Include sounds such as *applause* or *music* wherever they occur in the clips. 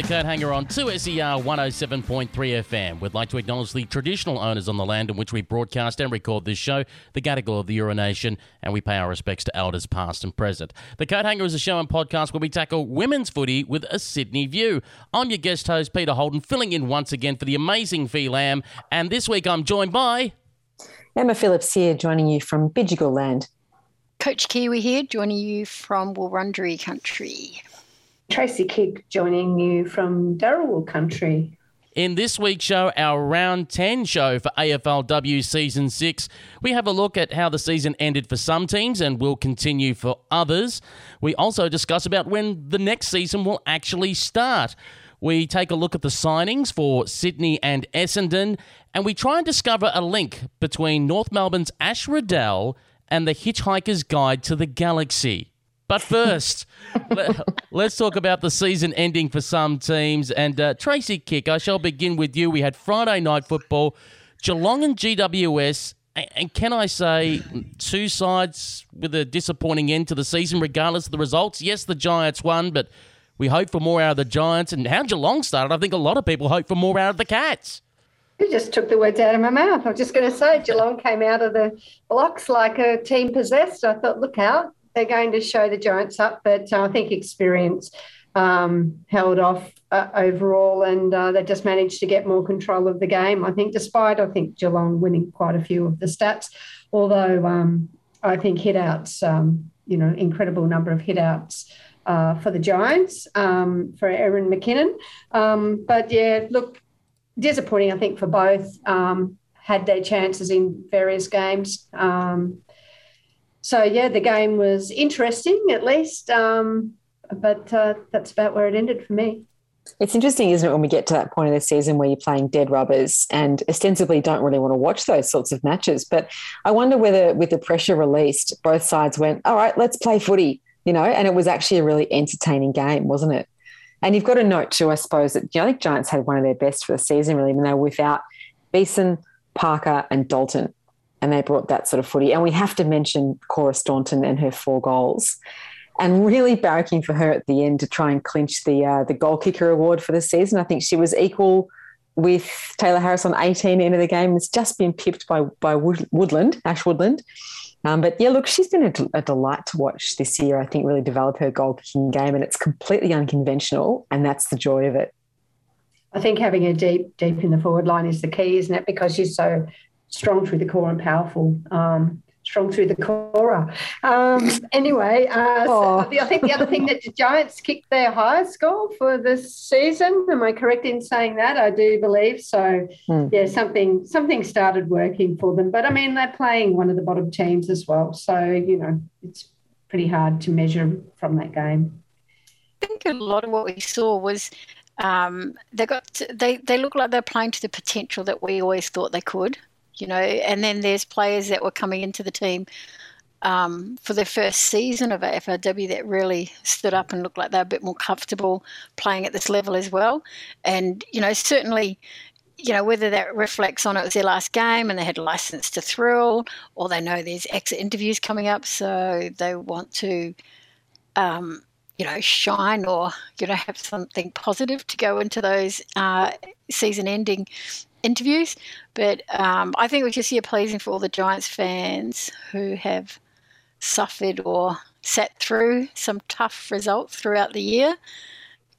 the coat hanger on 2SER 107.3 FM. We'd like to acknowledge the traditional owners on the land in which we broadcast and record this show, the Gadigal of the Eora Nation, and we pay our respects to elders past and present. The coat hanger is a show and podcast where we tackle women's footy with a Sydney view. I'm your guest host, Peter Holden, filling in once again for the amazing Fee Lamb, and this week I'm joined by... Emma Phillips here, joining you from Bidjigal land. Coach Kiwi here, joining you from Wurundjeri country. Tracy Kidd joining you from Darawal country. In this week's show, our round 10 show for AFLW season 6, we have a look at how the season ended for some teams and will continue for others. We also discuss about when the next season will actually start. We take a look at the signings for Sydney and Essendon, and we try and discover a link between North Melbourne's Ash Riddell and the Hitchhiker's Guide to the Galaxy. But first, let, us talk about the season ending for some teams. And uh, Tracy Kidd, I shall begin with you. We had Friday night football, Geelong and GWS. And can I say, two sides with a disappointing end to the season, regardless of the results? Yes, the Giants won, but we hope for more out of the Giants. And how Geelong started, I think a lot of people hope for more out of the Cats. You just took the words out of my mouth. I was just going to say Geelong came out of the blocks like a team possessed. I thought, look out, they're going to show the Giants up, but uh, I think experience um, held off uh, overall, and uh, they just managed to get more control of the game. I think, despite I think Geelong winning quite a few of the stats, although um, I think hitouts, um, you know, incredible number of hitouts. Uh, for the Giants, um, for Erin McKinnon. Um, but yeah, look, disappointing, I think, for both. Um, had their chances in various games. Um, so yeah, the game was interesting at least, um, but uh, that's about where it ended for me. It's interesting, isn't it, when we get to that point of the season where you're playing dead rubbers and ostensibly don't really want to watch those sorts of matches. But I wonder whether, with the pressure released, both sides went, all right, let's play footy, you know, and it was actually a really entertaining game, wasn't it? And you've got to note too, I suppose, that you know, I think Giants had one of their best for the season, really, when they were without Beeson, Parker, and Dalton and they brought that sort of footy. And we have to mention Cora Staunton and her four goals, and really barracking for her at the end to try and clinch the uh, the goal kicker award for the season. I think she was equal with Taylor Harris on 18 end of the game. It's just been pipped by by Woodland, Ash Woodland. Um, but yeah, look, she's been a, a, delight to watch this year. I think really develop her goal kicking game, and it's completely unconventional, and that's the joy of it. I think having her deep, deep in the forward line is the key, isn't it? Because she's so strong through the core and powerful. Um, strong through the core. Um, anyway, uh, so the, I think the other thing that the Giants kicked their highest score for this season. Am I correct in saying that? I do believe so. Hmm. Yeah, something something started working for them. But I mean, they're playing one of the bottom teams as well, so you know it's pretty hard to measure from that game. I think a lot of what we saw was um, they got they they look like they're playing to the potential that we always thought they could you know, and then there's players that were coming into the team um, for their first season of AFLW that really stood up and looked like they're a bit more comfortable playing at this level as well. And, you know, certainly, you know, whether that reflects on it was their last game and they had a license to thrill, or they know there's exit interviews coming up, so they want to, um, you know, shine or, you know, have something positive to go into those uh, season ending interviews. But um, I think should see it pleasing for all the Giants fans who have suffered or sat through some tough results throughout the year.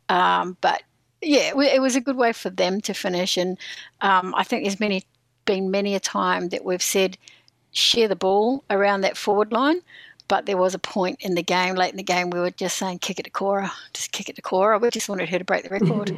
Um, but yeah, it was a good way for them to finish. And um, I think there's many been many a time that we've said share the ball around that forward line but there was a point in the game, late in the game, we were just saying, kick it to Cora, just kick it to Cora. We just wanted her to break the record.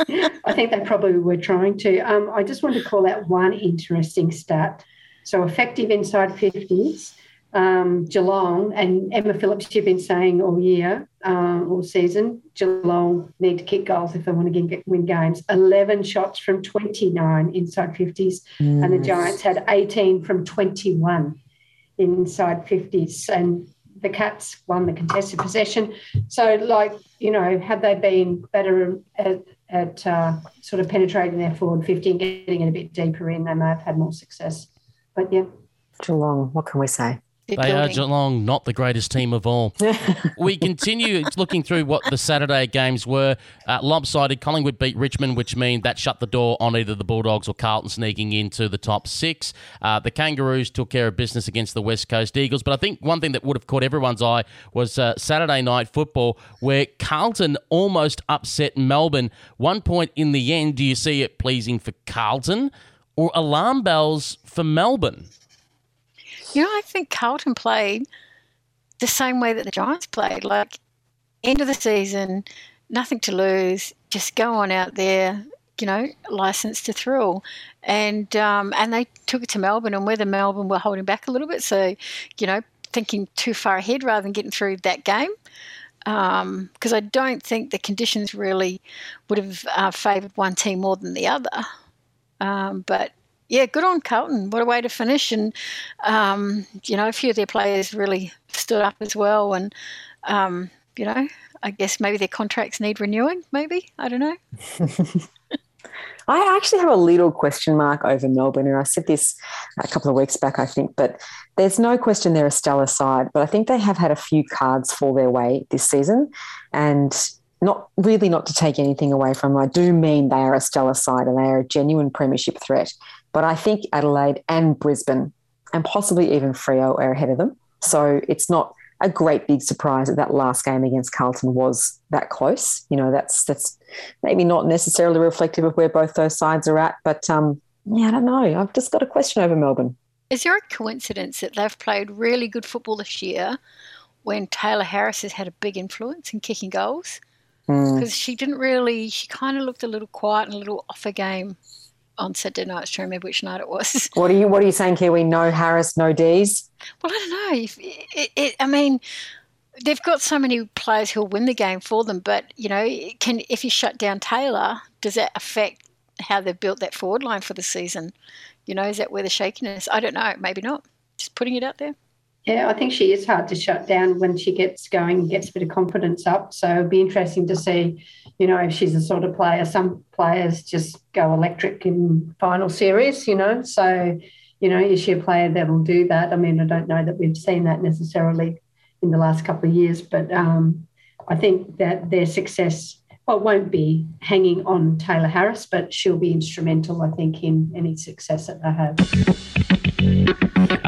*laughs* I think they probably were trying to. Um, I just want to call out one interesting stat. So, effective inside 50s, um, Geelong, and Emma Phillips, you've been saying all year, uh, all season, Geelong need to kick goals if they want to get, win games. 11 shots from 29 inside 50s, mm. and the Giants had 18 from 21 inside 50s and the Cats won the contested possession. So, like, you know, had they been better at, at uh, sort of penetrating their forward 50 and getting it a bit deeper in, they may have had more success. But yeah. Geelong, what can we say? They building. are Geelong, not the greatest team of all. *laughs* we continue looking through what the Saturday games were. Uh, lopsided, Collingwood beat Richmond, which means that shut the door on either the Bulldogs or Carlton sneaking into the top six. Uh, the Kangaroos took care of business against the West Coast Eagles. But I think one thing that would have caught everyone's eye was uh, Saturday night football, where Carlton almost upset Melbourne. One point in the end, do you see it pleasing for Carlton or alarm bells for Melbourne? You know, I think Carlton played the same way that the Giants played. Like, end of the season, nothing to lose, just go on out there, you know, license to thrill. And um, and they took it to Melbourne, and whether Melbourne were holding back a little bit, so, you know, thinking too far ahead rather than getting through that game. Because um, I don't think the conditions really would have uh, favoured one team more than the other. Um, but yeah, good on Carlton. What a way to finish. And, um, you know, a few of their players really stood up as well. And, um, you know, I guess maybe their contracts need renewing, maybe. I don't know. *laughs* I actually have a little question mark over Melbourne, and I said this a couple of weeks back, I think, but there's no question they're a stellar side, but I think they have had a few cards fall their way this season. And not really not to take anything away from them. I do mean they are a stellar side and they are a genuine premiership threat. But I think Adelaide and Brisbane and possibly even Freo are ahead of them. So it's not a great big surprise that that last game against Carlton was that close. You know, that's that's maybe not necessarily reflective of where both those sides are at. But um, yeah, I don't know. I've just got a question over Melbourne. Is there a coincidence that they've played really good football this year when Taylor Harris has had a big influence in kicking goals? Because mm. she didn't really, she kind of looked a little quiet and a little off a game on Saturday night. To remember which night it was. *laughs* What are you What are you saying, Kiwi? No Harris, no D's. Well, I don't know. If, it, it, I mean, they've got so many players who'll win the game for them, but you know, can if you shut down Taylor, does that affect how they've built that forward line for the season? You know, is that where the shakiness? I don't know. Maybe not. Just putting it out there. Yeah, I think she is hard to shut down when she gets going and gets a bit of confidence up. So it'd be interesting to see, you know, if she's the sort of player. Some players just go electric in final series, you know. So, you know, is she a player that will do that? I mean, I don't know that we've seen that necessarily in the last couple of years, but um, I think that their success well, won't be hanging on Taylor Harris, but she'll be instrumental, I think, in any success that they have.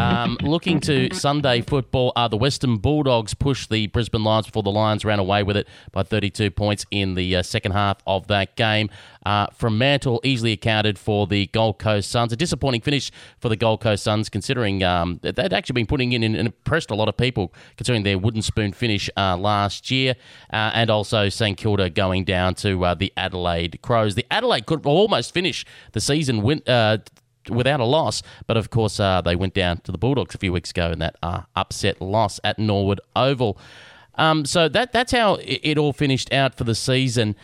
Um, looking to Sunday football, uh, the Western Bulldogs pushed the Brisbane Lions before the Lions ran away with it by 32 points in the uh, second half of that game. Uh, Fremantle easily accounted for the Gold Coast Suns. A disappointing finish for the Gold Coast Suns, considering um, they'd actually been putting in and impressed a lot of people, considering their wooden spoon finish uh, last year, uh, and also St Kilda going down to uh, the Adelaide Crows. The Adelaide could almost finish the season win, uh, without a loss. But of course, uh, they went down to the Bulldogs a few weeks ago in that uh, upset loss at Norwood Oval. Um, so that that's how it, it, all finished out for the season.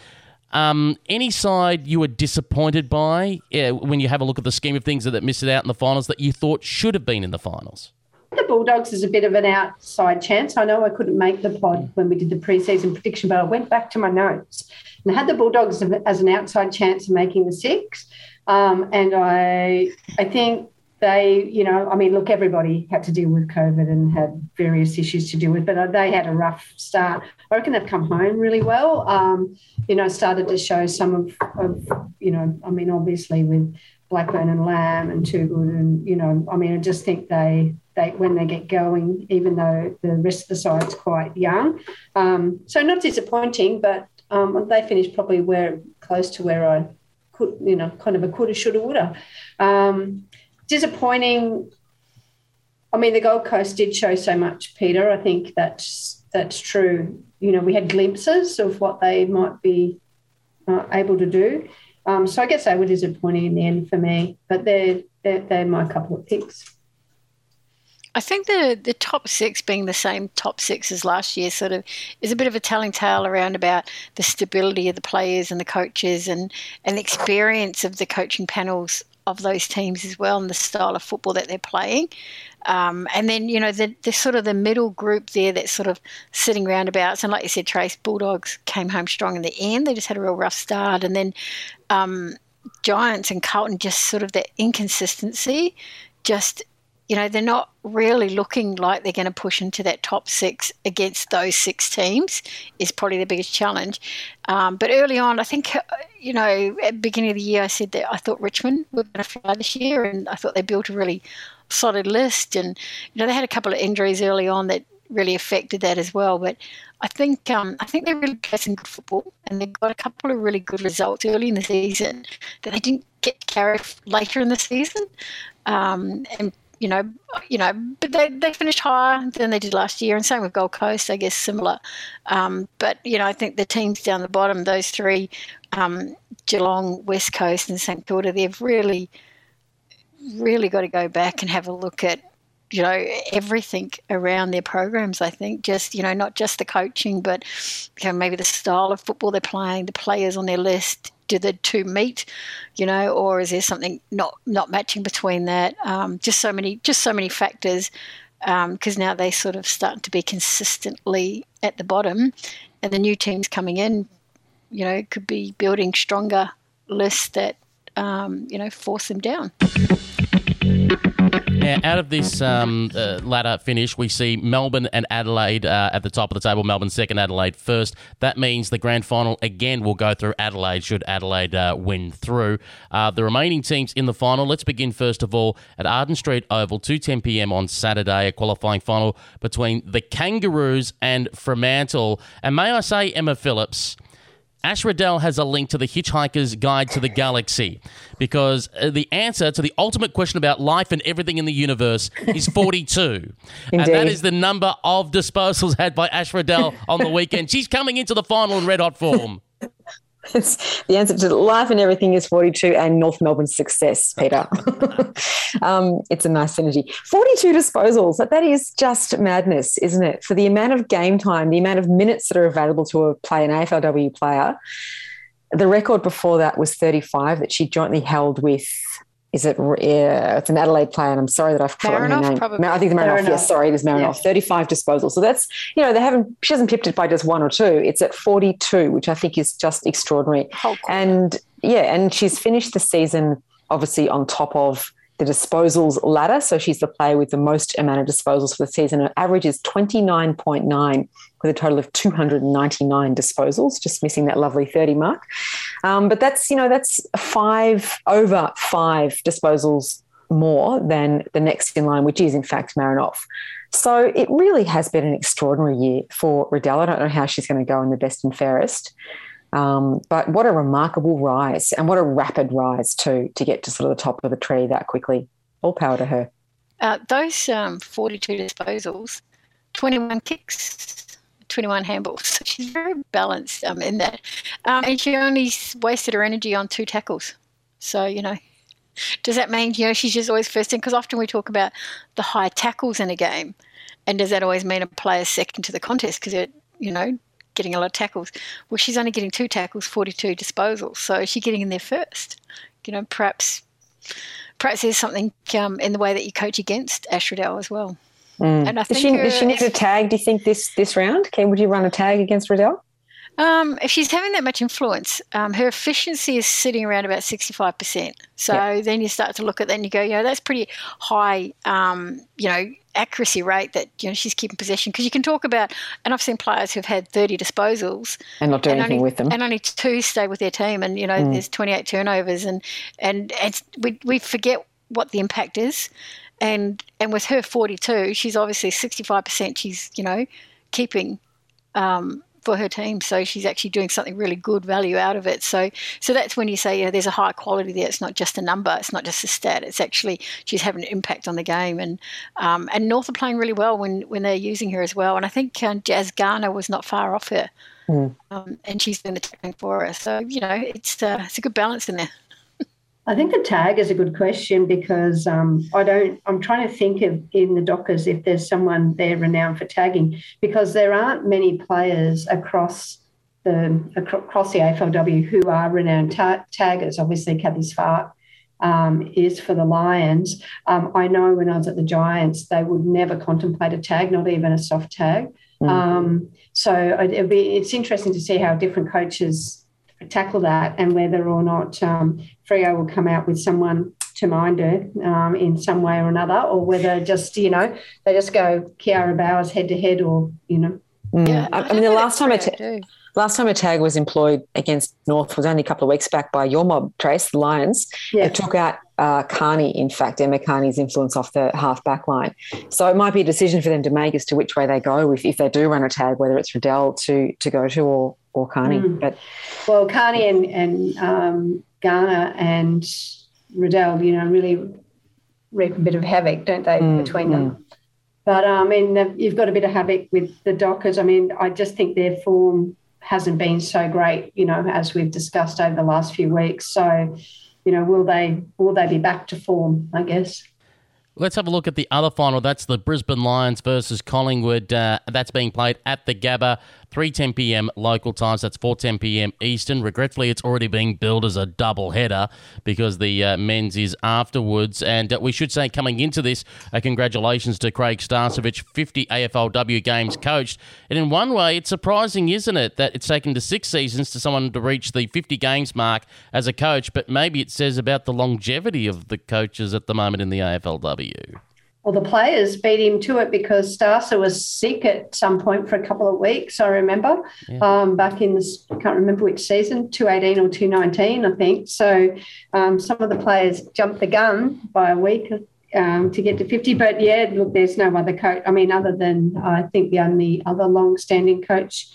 Um, any side you were disappointed by when you have a look at the scheme of things that, missed it out in the finals that you thought should have been in the finals? The Bulldogs is a bit of an outside chance. I know I couldn't make the pod when we did the preseason prediction, but I went back to my notes and had the Bulldogs as an outside chance of making the six. Um, and I, I think they, you know, I mean, look, everybody had to deal with COVID and had various issues to deal with, but they had a rough start. I reckon they've come home really well. Um, you know, started to show some of, of, you know, I mean, obviously with Blackburn and Lamb and Too Good, and you know, I mean, I just think they they when they get going, even though the rest of the side's quite young, um, so not disappointing, but um, they finished probably where close to where I could, you know, kind of a coulda, shoulda, woulda. Um, disappointing. I mean, the Gold Coast did show so much, Peter. I think that's that's true. You know, we had glimpses of what they might be uh, able to do. Um, so I guess they were disappointing in the end for me, but they're, they're, they're my couple of picks. I think the the top six being the same top six as last year sort of is a bit of a telling tale around about the stability of the players and the coaches and and the experience of the coaching panels of those teams as well and the style of football that they're playing. Um, and then you know the, the sort of the middle group there that's sort of sitting roundabouts and like you said, Trace Bulldogs came home strong in the end. They just had a real rough start, and then um, Giants and Carlton just sort of that inconsistency just you know, they're not really looking like they're going to push into that top six against those six teams, is probably the biggest challenge. Um, but early on, I think, uh, you know, at the beginning of the year, I said that I thought Richmond were going to fly this year, and I thought they built a really solid list. And, you know, they had a couple of injuries early on that really affected that as well. But I think um, I think they're really played good football, and they got a couple of really good results early in the season that they didn't get carried later in the season. Um, and you know, you know, but they, they finished higher than they did last year, and same with Gold Coast, I guess similar. Um, but you know, I think the teams down the bottom, those three, um, Geelong, West Coast, and St Kilda, they've really, really got to go back and have a look at you know everything around their programs i think just you know not just the coaching but you know, maybe the style of football they're playing the players on their list do the two meet, you know, or is there something not not matching between that? Um, just so many, just so many factors, because um, now they sort of starting to be consistently at the bottom, and the new teams coming in, you know, could be building stronger lists that um, you know force them down. Now, out of this um, uh, ladder finish, we see Melbourne and Adelaide uh, at the top of the table. Melbourne second, Adelaide first. That means the grand final again will go through Adelaide should Adelaide uh, win through. Uh, the remaining teams in the final, let's begin first of all at Arden Street Oval, 2.10 p.m. on Saturday, a qualifying final between the Kangaroos and Fremantle. And may I say, Emma Phillips, Ash Riddell has a link to the Hitchhiker's Guide to the Galaxy because uh, the answer to the ultimate question about life and everything in the universe is *laughs* 42. and that is the number of disposals had by Ash Riddell on the weekend. She's coming into the final in red hot form. The answer to life and everything is 42 and North Melbourne's success, Peter. *laughs* um, it's a nice synergy. 42 disposals, that is just madness, isn't it? For the amount of game time, the amount of minutes that are available to a play, an AFLW player, the record before that was 35 that she jointly held with is it? Yeah, it's an Adelaide player, and I'm sorry that I've forgotten her name. Probably. I think it's Marinoff. Yes, sorry, it is Marinoff. Yeah. 35 disposals. So that's you know they haven't. She hasn't pipped it by just one or two. It's at 42, which I think is just extraordinary. Oh, cool. And yeah, and she's finished the season obviously on top of the disposals ladder. So she's the player with the most amount of disposals for the season. Her average is 29.9 with a total of 299 disposals, just missing that lovely 30 mark. Um, but that's, you know, that's five over five disposals more than the next in line, which is in fact Marinoff. So it really has been an extraordinary year for Riddell. I don't know how she's going to go in the best and fairest. Um, but what a remarkable rise and what a rapid rise too to get to sort of the top of the tree that quickly. All power to her. Uh, those um, 42 disposals, 21 kicks, 21 handballs. *laughs* So she's very balanced um, in that. Um, and she only wasted her energy on two tackles. So, you know, *laughs* does that mean, you know, she's just always first in? Because often we talk about the high tackles in a game. And does that always mean a player second to the contest? Because it, you know, getting a lot of tackles. Well, she's only getting two tackles, 42 disposals. So is she getting in there first? You know, perhaps perhaps there's something um, in the way that you coach against Ash Riddell as well. Mm. And I think does she, does she need a tag? Do you think this this round? Can would you run a tag against Riddell? Um, if she's having that much influence, um, her efficiency is sitting around about 65%. So yep. then you start to look at that and you go, you know, that's pretty high, um, you know, accuracy rate that, you know, she's keeping possession. Because you can talk about, and I've seen players who've had 30 disposals. And not do anything only, with them. And only two stay with their team. And, you know, mm. there's 28 turnovers. And, and, and we, we forget what the impact is. And, and with her 42, she's obviously 65%, she's, you know, keeping um, for her team. So she's actually doing something really good value out of it. So so that's when you say, yeah, there's a high quality there. It's not just a number. It's not just a stat. It's actually she's having an impact on the game. And um, and North are playing really well when when they're using her as well. And I think um, Jazz Garner was not far off her. Mm. Um, and she's doing the tackling for us. So you know, it's uh, it's a good balance in there. I think the tag is a good question because um, I don't. I'm trying to think of in the Dockers if there's someone there renowned for tagging because there aren't many players across the across the AFLW who are renowned ta- taggers. Obviously, Cathy Svarc um, is for the Lions. Um, I know when I was at the Giants, they would never contemplate a tag, not even a soft tag. Mm. so it be, it's interesting to see how different coaches tackle that and whether or not um, Freo will come out with someone to mind her um, in some way or another, or whether just you know they just go Kiara Bowers head to head, or you know. Mm. Yeah, I, I mean the last time I t- last time a tag was employed against North was only a couple of weeks back by your mob, Trace, the Lions. Yeah. It took out uh, Kearney, in fact, Emma Kearney's influence off the half back line. So it might be a decision for them to make as to which way they go if, if they do run a tag, whether it's Riddell to to go to or or Kearney. Mm. But well, Kearney and and um, Garner and Riddell, you know, really reap a bit of havoc, don't they, mm, between mm. them? But I mean, you've got a bit of havoc with the Dockers. I mean, I just think their form hasn't been so great, you know, as we've discussed over the last few weeks. So, you know, will they will they be back to form? I guess. Let's have a look at the other final. That's the Brisbane Lions versus Collingwood. Uh, that's being played at the Gabba. 3:10 p.m. local times. That's 4:10 p.m. Eastern. Regretfully, it's already being billed as a double header because the uh, men's is afterwards. And uh, we should say, coming into this, uh, congratulations to Craig Starcevich, 50 AFLW games coached. And in one way, it's surprising, isn't it, that it's taken to six seasons to someone to reach the 50 games mark as a coach. But maybe it says about the longevity of the coaches at the moment in the AFLW well, the players beat him to it because Starcer was sick at some point for a couple of weeks. I remember yeah. um, back in this, I can't remember which season, 218 or 219, I think. So um, some of the players jumped the gun by a week um, to get to 50. But yeah, look, there's no other coach. I mean, other than I think the only other long standing coach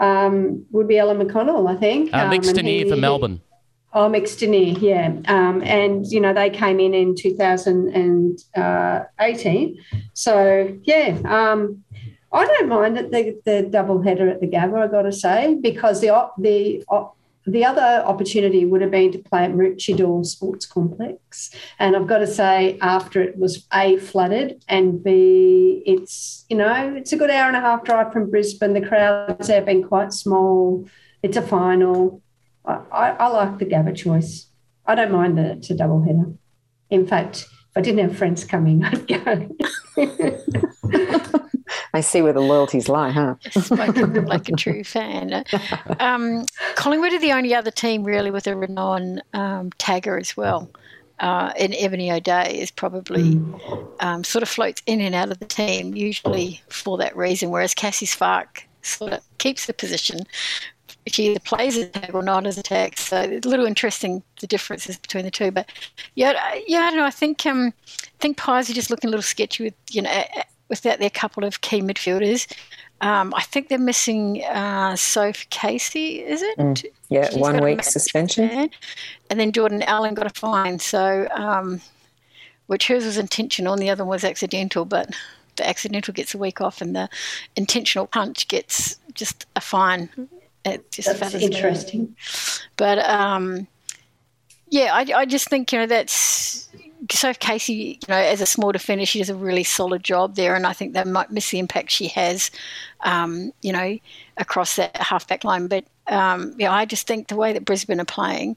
um, would be Alan McConnell, I think. Uh, mixed in here for Melbourne. Oh, Mick Stinear, yeah. Um, and, you know, they came in in 2018. So, yeah, um, I don't mind the, the double header at the Gabba, I've got to say, because the, the, the other opportunity would have been to play at Maroochydore Sports Complex. And I've got to say, after it was A, flooded, and B, it's, you know, it's a good hour and a half drive from Brisbane. The crowds have been quite small. It's a final I, I like the Gabba choice. I don't mind that it's a double header. In fact, if I didn't have friends coming, *laughs* I'd go. *laughs* I see where the loyalties lie, huh? Spoken like a true fan. Um, Collingwood are the only other team really with a renowned um, tagger as well. Uh, and Ebony O'Dea is probably mm. um, sort of floats in and out of the team, usually for that reason, whereas Cassie Svarc sort of keeps the position either plays as a tag or not as a tag. So it's a little interesting the differences between the two. But yeah, yeah, I don't know. I think um, I think Pies are just looking a little sketchy with you know without their couple of key midfielders. Um, I think they're missing uh, Soph Casey, is it? Mm, yeah, She's one week suspension. And then Jordyn Allen got a fine. So, um, which hers was intentional and the other one was accidental, but the accidental gets a week off and the intentional punch gets just a fine. It just that's interesting. But um, yeah, I, I just think you know that's so Casey, you know, as a small defender, she does a really solid job there, and I think they might miss the impact she has, um, you know, across that halfback line. But um, yeah, I just think the way that Brisbane are playing,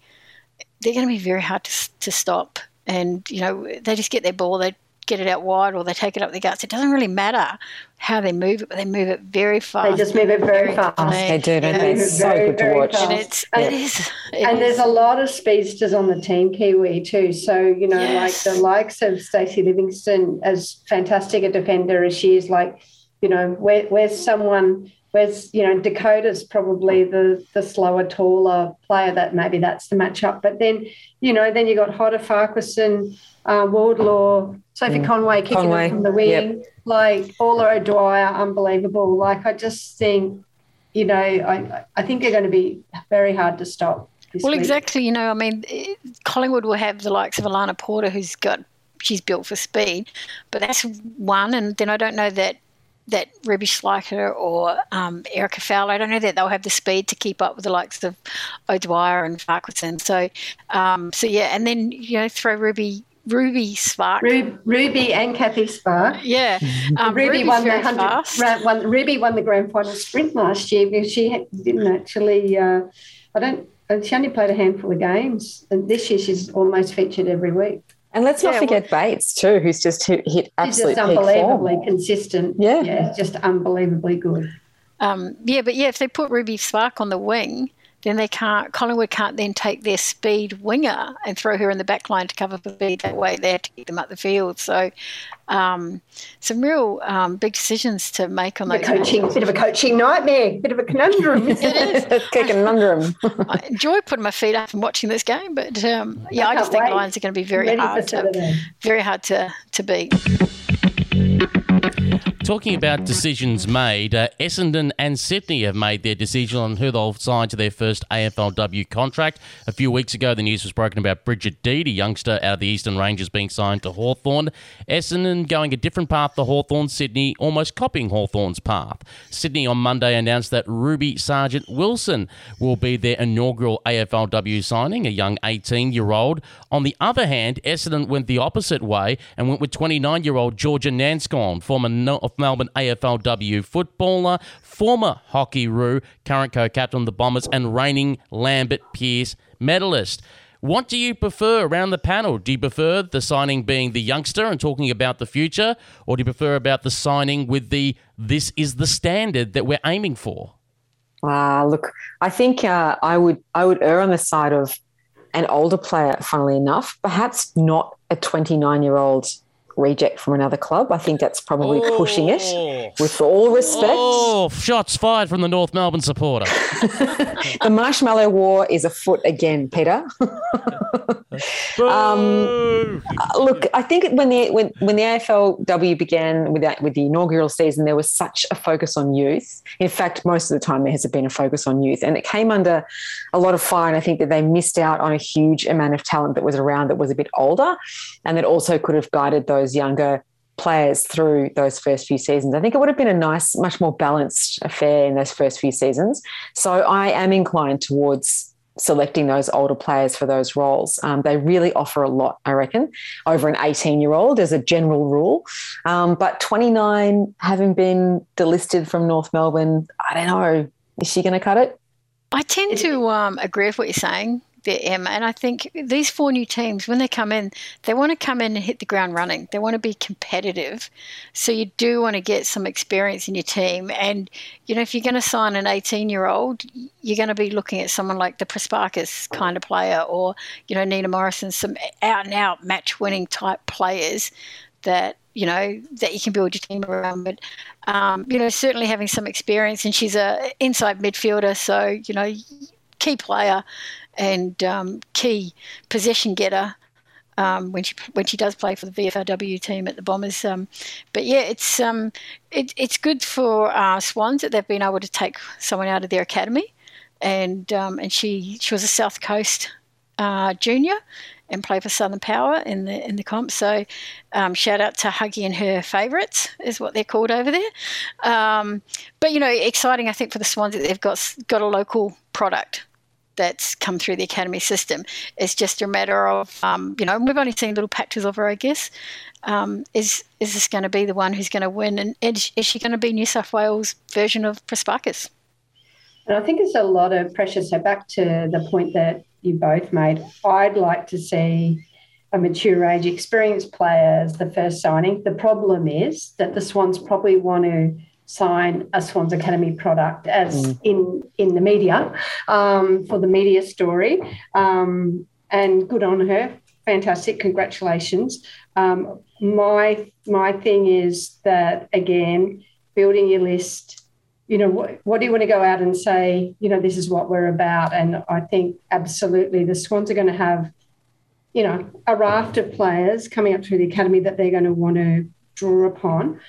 they're going to be very hard to, to stop. And you know, they just get their ball, they get it out wide or they take it up the guts. It doesn't really matter how they move it, but they move it very fast. They just move it very, very fast. Clean. They do, don't they? It's so good to watch. And, it's, yeah. it is, it and is. there's a lot of speedsters on the team, Kiwi, too. So, you know, yes. like the likes of Stacey Livingstone, as fantastic a defender as she is, like, you know, where, where's someone Whereas, you know, Dakota's probably the the slower, taller player that maybe that's the matchup. But then, you know, then you got Hodder Farquharson, uh, Wardlaw, Sophie mm. Conway kicking Conway. from the wing, yep. like Orla O'Dwyer, unbelievable. Like I just think, you know, I I think they're going to be very hard to stop. well, week. exactly. You know, I mean, Collingwood will have the likes of Alana Porter, who's got she's built for speed, but that's one. And then I don't know that that Ruby Schleicher or um, Erica Fowler, I don't know that they'll have the speed to keep up with the likes of O'Dwyer and Farquharson. So, um, so yeah, and then you know throw Ruby Ruby Svarc. Ruby, Ruby and Cathy Svarc. Yeah. Um, Ruby won the hundred. Won, Ruby won the grand final sprint last year because she didn't actually. Uh, I don't. She only played a handful of games, and this year she's almost featured every week. And let's not forget well, Bates too, who's just hit, hit absolute just unbelievably consistent. Yeah, yeah, just unbelievably good. Um, yeah, but yeah, if they put Ruby Svarc on the wing, then they can't. Collingwood can't then take their speed winger and throw her in the back line to cover for speed. That way, they have to keep them up the field. So, um, some real um, big decisions to make on those. coaching, bit of a coaching nightmare, bit of a conundrum. *laughs* it is *laughs* a conundrum. I enjoy putting my feet up and watching this game, but um, yeah, I, I just think wait. Lions are going to be very Ready hard to very hard to to beat. Talking about decisions made, uh, Essendon and Sydney have made their decision on who they'll sign to their first AFLW contract. A few weeks ago, the news was broken about Bridget Deed, a youngster out of the Eastern Ranges, being signed to Hawthorn. Essendon going a different path to Hawthorn, Sydney almost copying Hawthorn's path. Sydney on Monday announced that Ruby Sargent Wilson will be their inaugural AFLW signing, a young 18 year old. On the other hand, Essendon went the opposite way and went with 29 year old Georgia Nanscawen, former Melbourne AFLW footballer, former hockey roo, current co-captain of the Bombers, and reigning Lambert Pearce medalist. What do you prefer around the panel? Do you prefer the signing being the youngster and talking about the future, or do you prefer about the signing with the this is the standard that we're aiming for? Uh, look, I think uh, I would I would err on the side of an older player. Funnily enough, perhaps not a 29 year old reject from another club. I think that's probably oh. pushing it. With all respect. Oh, shots fired from the North Melbourne supporter. *laughs* the Marshmallow War is afoot again, Peter. *laughs* um, look, I think when the when when the AFLW began with that with the inaugural season, there was such a focus on youth. In fact, most of the time there has been a focus on youth, and it came under a lot of fire. And I think that they missed out on a huge amount of talent that was around that was a bit older, and that also could have guided those those younger players through those first few seasons. I think it would have been a nice, much more balanced affair in those first few seasons. So I am inclined towards selecting those older players for those roles. Um, they really offer a lot, I reckon, over an 18 year old as a general rule. Um, but 29, having been delisted from North Melbourne, I don't know. Is she going to cut it? I tend to um, agree with what you're saying there, Emma. And I think these four new teams, when they come in, they want to come in and hit the ground running. They want to be competitive. So you do want to get some experience in your team. And, you know, if you're going to sign an 18 year old, you're going to be looking at someone like the Prespakis kind of player or, you know, Nina Morrison, some out and out match winning type players that you know that you can build your team around. But um, you know, certainly having some experience, and she's a inside midfielder, so you know, key player and um, key possession getter um, when she when she does play for the VFLW team at the Bombers. Um, but yeah, it's um, it, it's good for uh, Swans that they've been able to take someone out of their academy, and um, and she she was a South Coast uh, junior and played for Southern Power in the in the comp. So um, shout out to Huggy and her favourites is what they're called over there. Um, but you know, exciting I think for the Swans that they've got got a local product that's come through the academy system. It's just a matter of, um, you know, we've only seen little patches of her, I guess. Um, is is this going to be the one who's going to win? And is, is she going to be New South Wales version of Prespakis? And I think it's a lot of pressure. So back to the point that you both made, I'd like to see a mature age experienced player as the first signing. The problem is that the Swans probably want to sign a Swans Academy product as mm. in in the media um, for the media story. Um, and good on her, fantastic, congratulations. Um, my my thing is that again, building your list. You know, what, what do you want to go out and say? You know, this is what we're about, and I think absolutely the Swans are going to have, you know, a raft of players coming up through the academy that they're going to want to draw upon.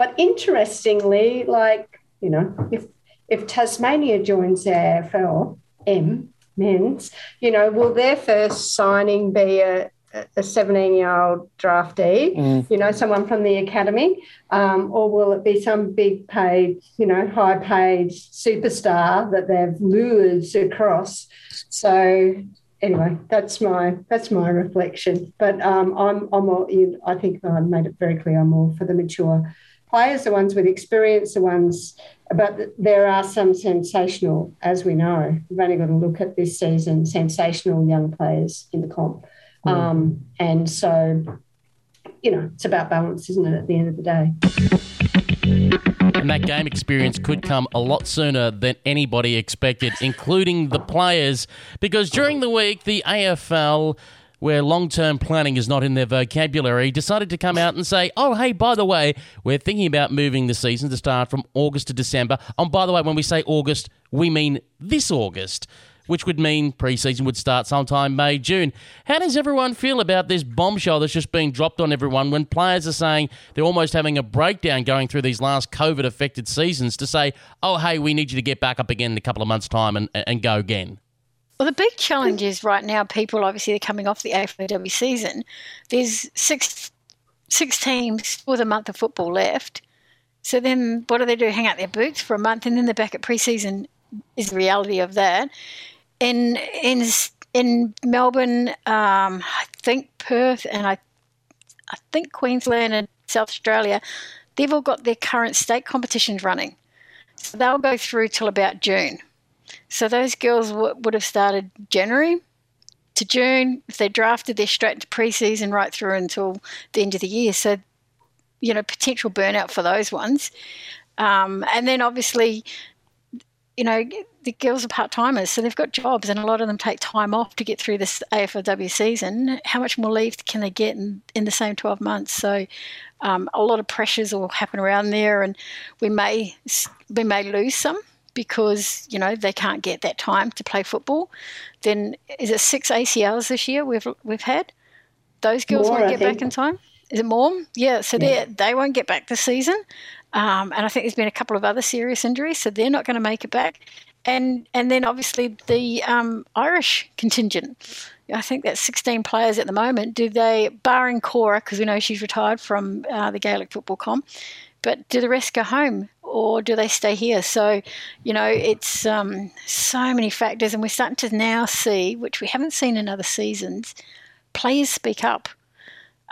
But interestingly, like, you know, if if Tasmania joins the AFL M men's, you know, will their first signing be a, a 17 year old draftee, mm. you know, someone from the academy, um, or will it be some big paid, you know, high paid superstar that they've lured across? So anyway, that's my that's my reflection. But um, I'm I'm all, I think I made it very clear I'm all for the mature players, the ones with experience, the ones, but there are some sensational, as we know. We've only got to look at this season, sensational young players in the comp. Mm. Um, and so, you know, it's about balance, isn't it, at the end of the day? And that game experience could come a lot sooner than anybody expected, including the players, because during the week, the AFL where long term planning is not in their vocabulary, decided to come out and say, oh, hey, by the way, we're thinking about moving the season to start from August to December. And by the way, when we say August, we mean this August which would mean preseason would start sometime May, June. How does everyone feel about this bombshell that's just being dropped on everyone when players are saying they're almost having a breakdown going through these last COVID affected seasons to say, oh, hey, we need you to get back up again in a couple of months' time and, and go again? Well, the big challenge is right now, people obviously are coming off the AFLW season. There's six six teams with a month of football left. So then what do they do? Hang out their boots for a month and then they're back at preseason is the reality of that in in in Melbourne, um, I think Perth, and I I think Queensland and South Australia, they've all got their current state competitions running, so they'll go through till about June. So those girls w- would have started January to June. If they drafted, they're straight into preseason right through until the end of the year. So, you know, potential burnout for those ones. Um, and then obviously, you know, the girls are part timers, so they've got jobs, and a lot of them take time off to get through this AFLW season. How much more leave can they get in, in the same 12 months? So, um, a lot of pressures will happen around there, and we may we may lose some because you know they can't get that time to play football. Then is it six ACLs this year we've we've had? Those girls more, won't get back in time. Is it more? Yeah, so yeah. they they won't get back this season. Um, and I think there's been a couple of other serious injuries, so they're not going to make it back and and then obviously the um, Irish contingent. I think that's 16 players at the moment. Do they, barring Cora, because we know she's retired from uh, the Gaelic football comp, but do the rest go home or do they stay here? So, you know, it's um, so many factors, and we're starting to now see, which we haven't seen in other seasons, players speak up.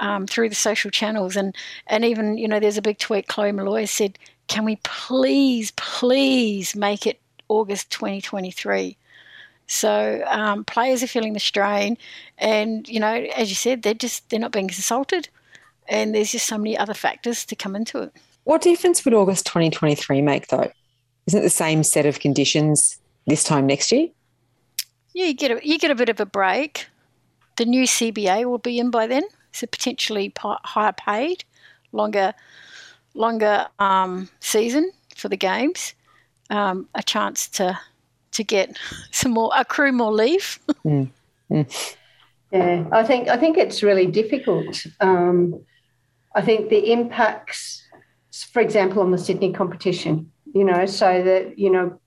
Um, through the social channels, and and even you know, there's a big tweet. Chloe Molloy said, "Can we please, please make it August 2023. So um, players are feeling the strain, and you know, as you said, they're just they're not being consulted, and there's just so many other factors to come into it. What difference would August 2023 make, though? Isn't it the same set of conditions this time next year? Yeah, you get a, you get a bit of a break. The new CBA will be in by then, so potentially higher paid, longer longer um, season for the games um, a chance to to get *laughs* some more accrue more leave. *laughs* mm. Mm. Yeah, I think I think it's really difficult. Um, I think the impacts, for example, on the Sydney competition, you know, so that you know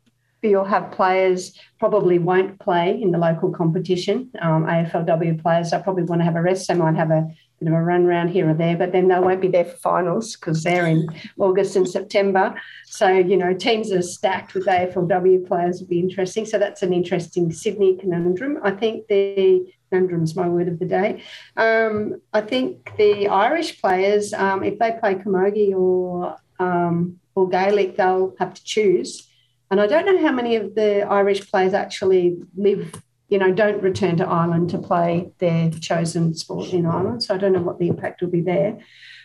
you'll have players probably won't play in the local competition. Um, AFLW players, they probably want to have a rest. They might have a bit of a run around here or there, but then they won't be there for finals because they're in August and September. So, you know, teams are stacked with AFLW players would be interesting. So that's an interesting Sydney conundrum. I think the conundrum's my word of the day. Um, I think the Irish players, um, if they play camogie or um, or Gaelic, they'll have to choose. And I don't know how many of the Irish players actually live you know, don't return to Ireland to play their chosen sport in Ireland. So I don't know what the impact will be there.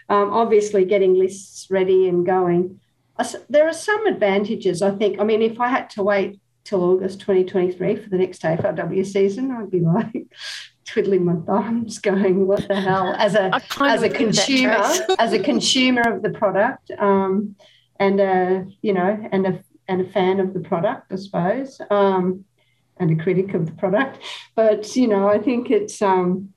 Um, obviously, getting lists ready and going. There are some advantages, I think. I mean, if I had to wait till August 2023 for the next AFLW season, I'd be like *laughs* twiddling my thumbs, going, "What the hell?" As a as a consumer, *laughs* as a consumer of the product, um, and a you know, and a and a fan of the product, I suppose. Um, and a critic of the product. But you know, I think it's um,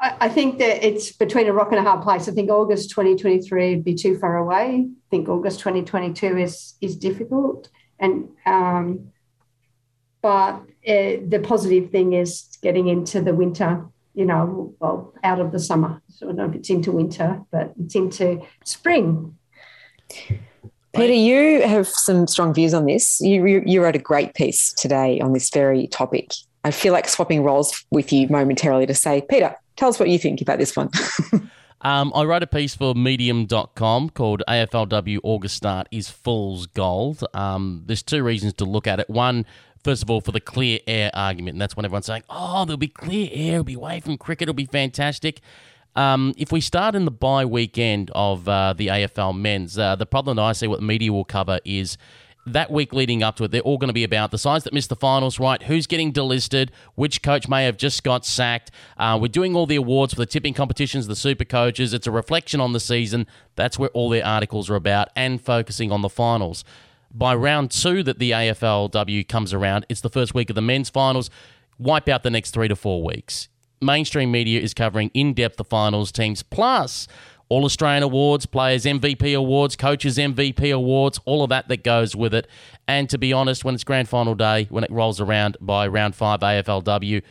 I, I, think that it's between a rock and a hard place. I think August 2023 would be too far away. I think August 2022 is is difficult, and um, but the positive thing is getting into the winter. You know, well, out of the summer. So I don't know if it's into winter, but it's into spring. Peter, you have some strong views on this. You, you, you wrote a great piece today on this very topic. I feel like swapping roles with you momentarily to say, Peter, tell us what you think about this one. *laughs* um, I wrote a piece for Medium.com called AFLW August Start is Fool's Gold. Um, there's two reasons to look at it. One, first of all, for the clear air argument, and that's when everyone's saying, oh, there'll be clear air, it'll be away from cricket, it'll be fantastic. Um, if we start in the bye weekend of uh, the AFL men's, uh, the problem that I see what the media will cover is that week leading up to it, they're all going to be about the sides that missed the finals, right? Who's getting delisted? Which coach may have just got sacked? Uh, we're doing all the awards for the tipping competitions, the super coaches. It's a reflection on the season. That's where all their articles are about and focusing on the finals. By round two, that the AFLW comes around, it's the first week of the men's finals. Wipe out the next three to four weeks. Mainstream media is covering in depth the finals teams, plus all Australian awards, players MVP awards, coaches MVP awards, all of that that goes with it. And to be honest, when it's grand final day, when it rolls around by round five AFLW,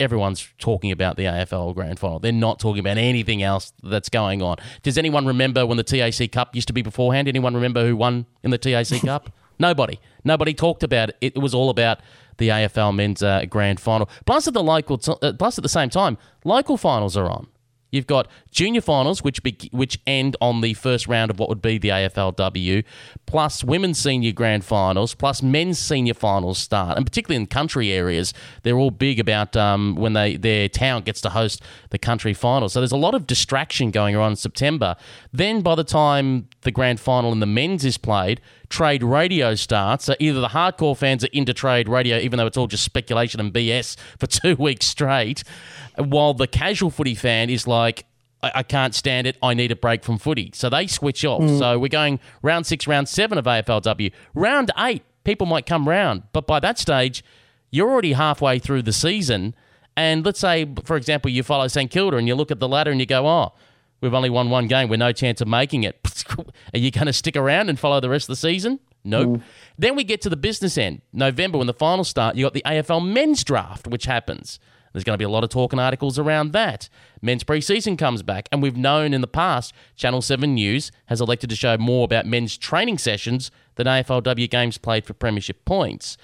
everyone's talking about the AFL grand final. They're not talking about anything else that's going on. Does anyone remember when the TAC Cup used to be beforehand? Anyone remember who won in the TAC *laughs* Cup? Nobody. Nobody talked about it. It was all about the AFL men's uh, grand final. Plus at the local, t- uh, plus at the same time, local finals are on. You've got junior finals, which be, which end on the first round of what would be the AFLW, plus women's senior grand finals, plus men's senior finals start, and particularly in country areas, they're all big about um, when they their town gets to host the country final. So there's a lot of distraction going on in September. Then by the time the grand final in the men's is played, trade radio starts. So either the hardcore fans are into trade radio, even though it's all just speculation and BS for *laughs* two weeks straight, while the casual footy fan is like, I, I can't stand it. I need a break from footy. So they switch off. Mm. So we're going round six, round seven of AFLW. Round eight, people might come round. But by that stage, you're already halfway through the season. And let's say, for example, you follow St Kilda and you look at the ladder and you go, oh, we've only won one game. We're no chance of making it. *laughs* Are you going to stick around and follow the rest of the season? Nope. Mm. Then we get to the business end. November, when the finals start, you got the AFL men's draft, which happens. There's going to be a lot of talk and articles around that. Men's preseason comes back, and we've known in the past Channel 7 News has elected to show more about men's training sessions than AFLW games played for premiership points.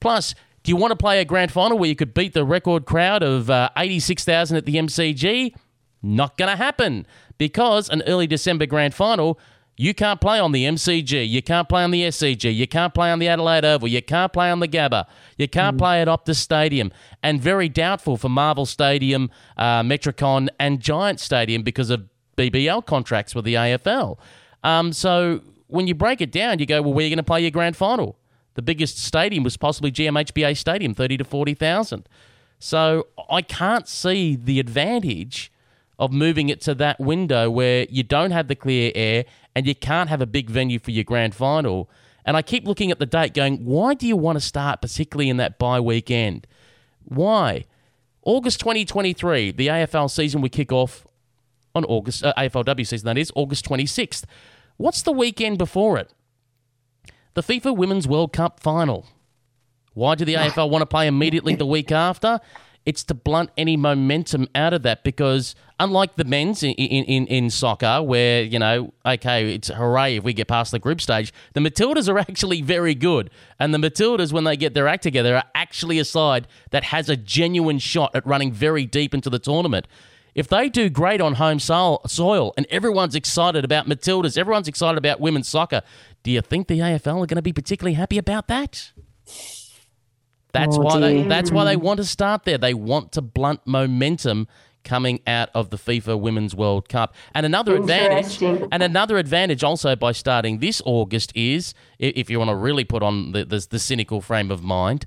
Plus, do you want to play a grand final where you could beat the record crowd of uh, 86,000 at the MCG? Not going to happen because an early December grand final, you can't play on the MCG, you can't play on the SCG, you can't play on the Adelaide Oval, you can't play on the Gabba, you can't mm. play at Optus Stadium, and very doubtful for Marvel Stadium, uh, Metricon, and Giant Stadium because of BBL contracts with the AFL. Um, so when you break it down, you go, well, where are you going to play your grand final? The biggest stadium was possibly GMHBA Stadium, 30 to 40,000. So I can't see the advantage of moving it to that window where you don't have the clear air and you can't have a big venue for your grand final. And I keep looking at the date going, why do you want to start particularly in that bye weekend? Why? August 2023, the AFL season would kick off on August, uh, AFLW season that is, August 26th. What's the weekend before it? The FIFA Women's World Cup final. Why do the AFL want to play immediately the week after? It's to blunt any momentum out of that because unlike the men's in, in, in soccer, where, you know, okay, it's hooray if we get past the group stage, the Matildas are *laughs* actually very good. And the Matildas, when they get their act together, are actually a side that has a genuine shot at running very deep into the tournament. If they do great on home soil and everyone's excited about Matildas, everyone's excited about women's soccer, do you think the AFL are going to be particularly happy about that? That's oh, why they that's why they want to start there. They want to blunt momentum coming out of the FIFA Women's World Cup. And another advantage and another advantage also by starting this August is if you want to really put on the, the, the cynical frame of mind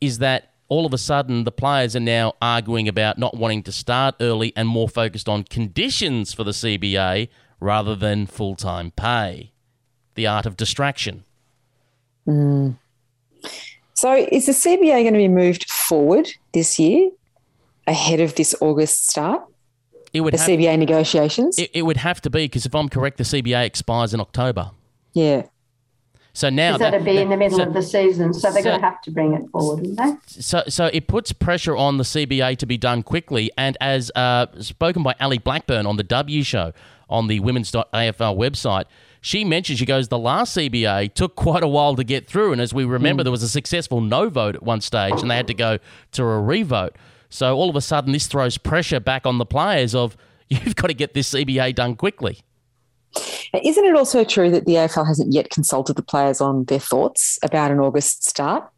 is that all of a sudden the players are now arguing about not wanting to start early and more focused on conditions for the CBA rather than full-time pay. The art of distraction. Mm. So, is the CBA going to be moved forward this year ahead of this August start? It would the have, CBA negotiations. It, it, would have to be because if I'm correct, the CBA expires in October. Yeah. So now that would be in the middle so, of the season, so they're so, going to have to bring it forward, aren't they? So, so it puts pressure on the CBA to be done quickly. And as uh, spoken by Ali Blackburn on the W Show on the Women's AFL website, she mentioned, she goes, the last CBA took quite a while to get through. And as we remember, mm. there was a successful no vote at one stage and they had to go to a revote. So all of a sudden, this throws pressure back on the players of, *laughs* you've got to get this CBA done quickly. Isn't it also true that the AFL hasn't yet consulted the players on their thoughts about an August start?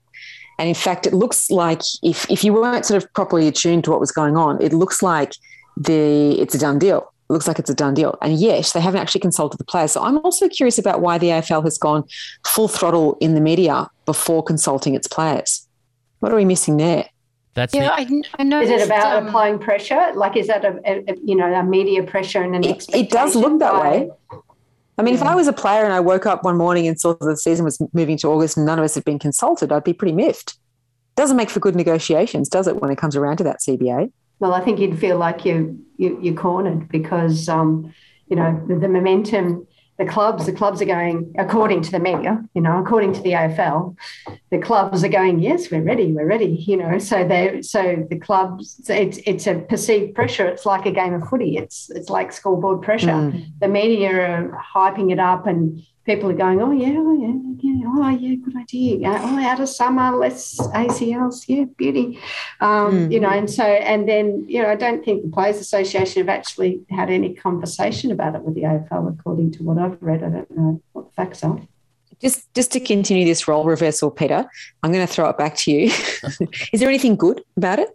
And in fact, it looks like if, if you weren't sort of properly attuned to what was going on, it looks like the it's a done deal. It looks like it's a done deal. And yet they haven't actually consulted the players. So I'm also curious about why the AFL has gone full throttle in the media before consulting its players. What are we missing there? That's Yeah, I, I know. Is it about um, applying pressure? Like, is that a, a- a- you know a media pressure and an It- expectation? it does look that way. I mean, if I was a player and I woke up one morning and saw that the season was moving to August and none of us had been consulted, I'd be pretty miffed. Doesn't make for good negotiations, does it, when it comes around to that CBA? Well, I think you'd feel like you, you you're cornered because um, you know the, the momentum. The clubs, the clubs are going according to the media. You know, according to the AFL, the clubs are going. Yes, we're ready. We're ready. You know, so they so the clubs. It's it's a perceived pressure. It's like a game of footy. It's it's like scoreboard pressure. Mm. The media are hyping it up, and people are going, "Oh yeah, oh yeah, yeah, oh yeah, good idea. Yeah, oh, out of summer, less ACLs. Yeah, beauty." Um, Mm. You know, and so and then you know, I don't think the Players Association have actually had any conversation about it with the AFL, according to what I've read. I don't know what the facts are. Just just to continue this role reversal, Peter, I'm going to throw it back to you. *laughs* Is there anything good about it?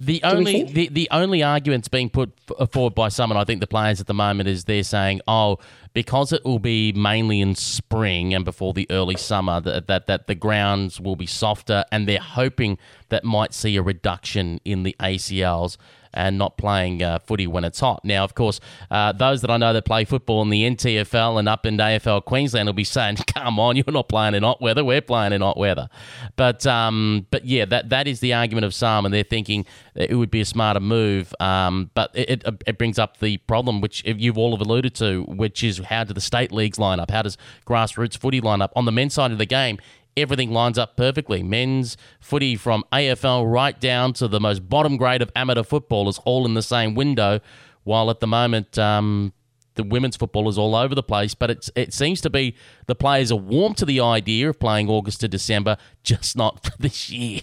The only the, the only arguments being put uh, forward by some, and I think the players at the moment is they're saying, oh, because it will be mainly in spring and before the early summer, that that, that the grounds will be softer, and they're hoping that might see a reduction in the ACLs and not playing uh, footy when it's hot. Now, of course, uh, those that I know that play football in the NTFL and up in AFL Queensland will be saying, *laughs* "Come on, you're not playing in hot weather. We're playing in hot weather." But um, but yeah, that that is the argument of some, and they're thinking it would be a smarter move. Um, but it, it, it brings up the problem, which you've all have alluded to, which is how do the state leagues line up? How does grassroots footy line up on the men's side of the game? Everything lines up perfectly. Men's footy from AFL right down to the most bottom grade of amateur football is all in the same window, while at the moment um, the women's football is all over the place. But it's, it seems to be the players are warm to the idea of playing August to December, just not *laughs* for this year.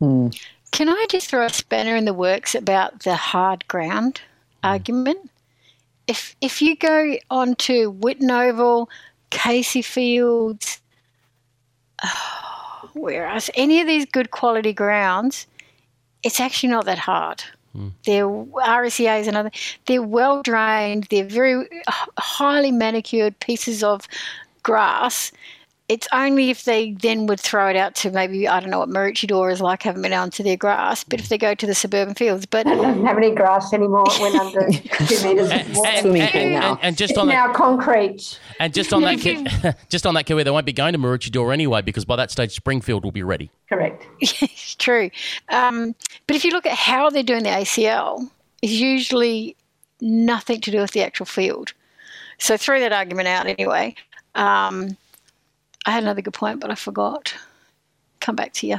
Can I just throw a spanner in the works about the hard ground argument? If if you go on to Whitten Oval, Casey Fields, *sighs* where else? Any of these good quality grounds, it's actually not that hard. Hmm. They're RSEAs and other. They're well drained. They're very h- highly manicured pieces of grass. It's only if they then would throw it out to maybe I don't know what Maroochydore is like, haven't been out onto their grass. But if they go to the suburban fields, but It doesn't have any grass anymore. It went under two metres And, of water. and- and- now. and- and just It's on that, now concrete. and just on that, *laughs* ki- *laughs* just on that, Kiwi, they won't be going to Maroochydore anyway because by that stage Springfield will be ready. Correct. *laughs* it's true. Um, but if you look at how they're doing the ACL, it's usually nothing to do with the actual field. So throw that argument out anyway. Um, I had another good point, but I forgot. Come back to you.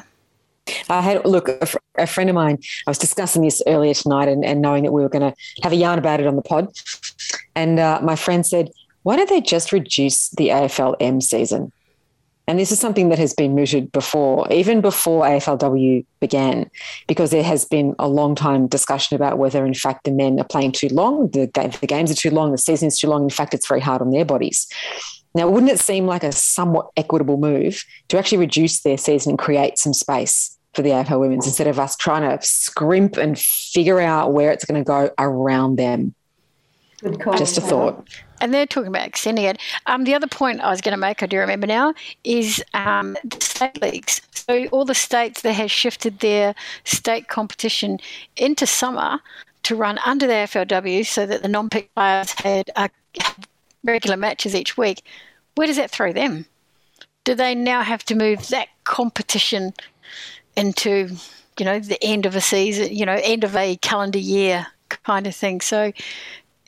I had look a, fr- a friend of mine. I was discussing this earlier tonight, and, and knowing that we were going to have a yarn about it on the pod, and uh, my friend said, "Why don't they just reduce the AFLM season?" And this is something that has been mooted before, even before AFLW began, because there has been a long time discussion about whether, in fact, the men are playing too long, the, the games are too long, the season is too long. In fact, it's very hard on their bodies. Now, wouldn't it seem like a somewhat equitable move to actually reduce their season and create some space for the AFL women's instead of us trying to scrimp and figure out where it's going to go around them? Good call. Just a thought. And they're talking about extending it. Um, the other point I was going to make, I do remember now, is um, the state leagues. So all the states that have shifted their state competition into summer to run under the AFLW so that the non-pick players had uh, regular matches each week. Where does that throw them? Do they now have to move that competition into, you know, the end of a season, you know, end of a calendar year kind of thing? So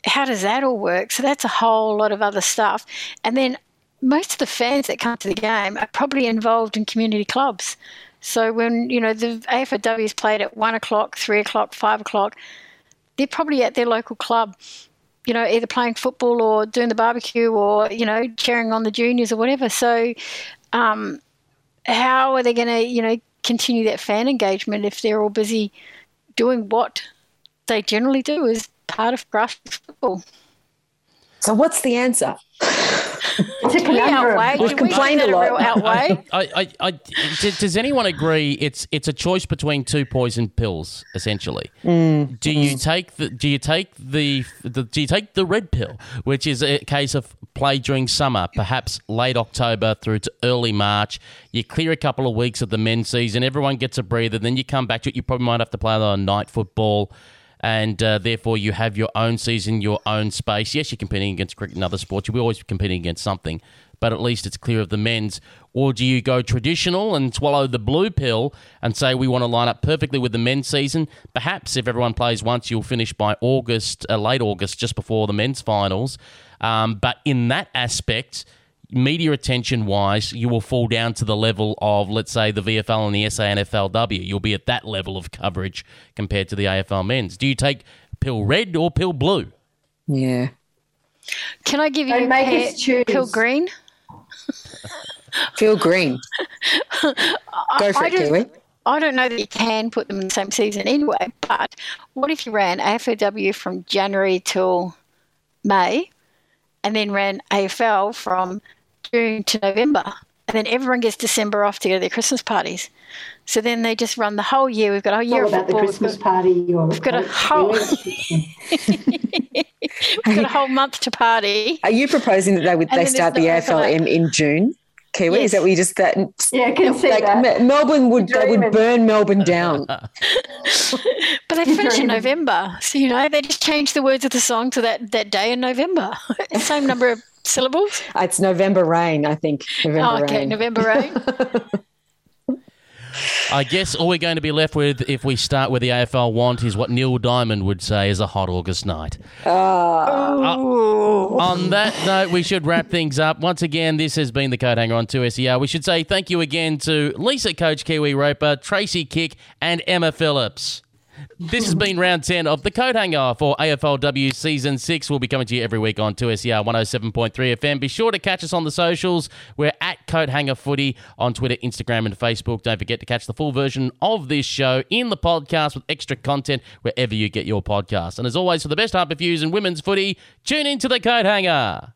how does that all work? So that's a whole lot of other stuff. And then most of the fans that come to the game are probably involved in community clubs. So when you know the AFLW is played at one o'clock, three o'clock, five o'clock, they're probably at their local club. You know, either playing football or doing the barbecue or you know cheering on the juniors or whatever. So, um, how are they going to you know continue that fan engagement if they're all busy doing what they generally do as part of grassroots football? So, what's the answer? It's a conundrum. outweigh. We've Do we complained a lot. outweigh. I, I, I, does, does anyone agree it's it's a choice between two poison pills essentially? Mm. Do you take the do you take the, the do you take the red pill, which is a case of play during summer, perhaps late October through to early March. You clear a couple of weeks of the men's season, everyone gets a breather, then you come back to it. You probably might have to play on night football. And uh, therefore, you have your own season, your own space. Yes, you're competing against cricket and other sports. You'll be always competing against something but at least it's clear of the men's? Or do you go traditional and swallow the blue pill and say we want to line up perfectly with the men's season? Perhaps if everyone plays once, you'll finish by August, uh, late August, just before the men's finals. Um, but in that aspect, media attention wise, you will fall down to the level of, let's say, the VFL and the SANFLW. You'll be at that level of coverage compared to the AFL men's. Do you take pill red or pill blue? Yeah. Can I give you Don't a make us choose. pill green? Feel green. *laughs* Go for I it, don't- Kiwi. I don't know that you can put them in the same season anyway, but what if you ran AFLW from January till May and then ran AFL from June to November? And then everyone gets December off to go to their Christmas parties. So then they just run the whole year. We've got a whole year all of about the football. Christmas party. Or got a whole- *laughs* We've got a whole month to party. Are you proposing that they would And they start the there's the AFL in, in June? Kiwi, Yes. is that what you just that? yeah, I can see Like that. Melbourne would they would burn Melbourne down. *laughs* But they finish in. November. So, you know, they just change the words of the song to that, that day in November. *laughs* Same number of syllables. Uh, it's November rain, I think. November Oh, okay, rain. November rain. *laughs* I guess all we're going to be left with if we start with the AFL want is what Neil Diamond would say is a hot August night. Ah. Uh, on that note, we should wrap things up. Once again, this has been the Coat Hanger on 2SER. We should say thank you again to Lisa Coach Kiwi Roper, Tracy Kidd, and Emma Phillips. This has been round 10 of the Coat Hanger for AFLW Season 6. We'll be coming to you every week on 2SER 107.3 FM. Be sure to catch us on the socials. We're at Coat Hanger Footy on Twitter, Instagram, and Facebook. Don't forget to catch the full version of this show in the podcast with extra content wherever you get your podcast. And as always, for the best hyper views in women's footy, tune in to the Coat Hanger.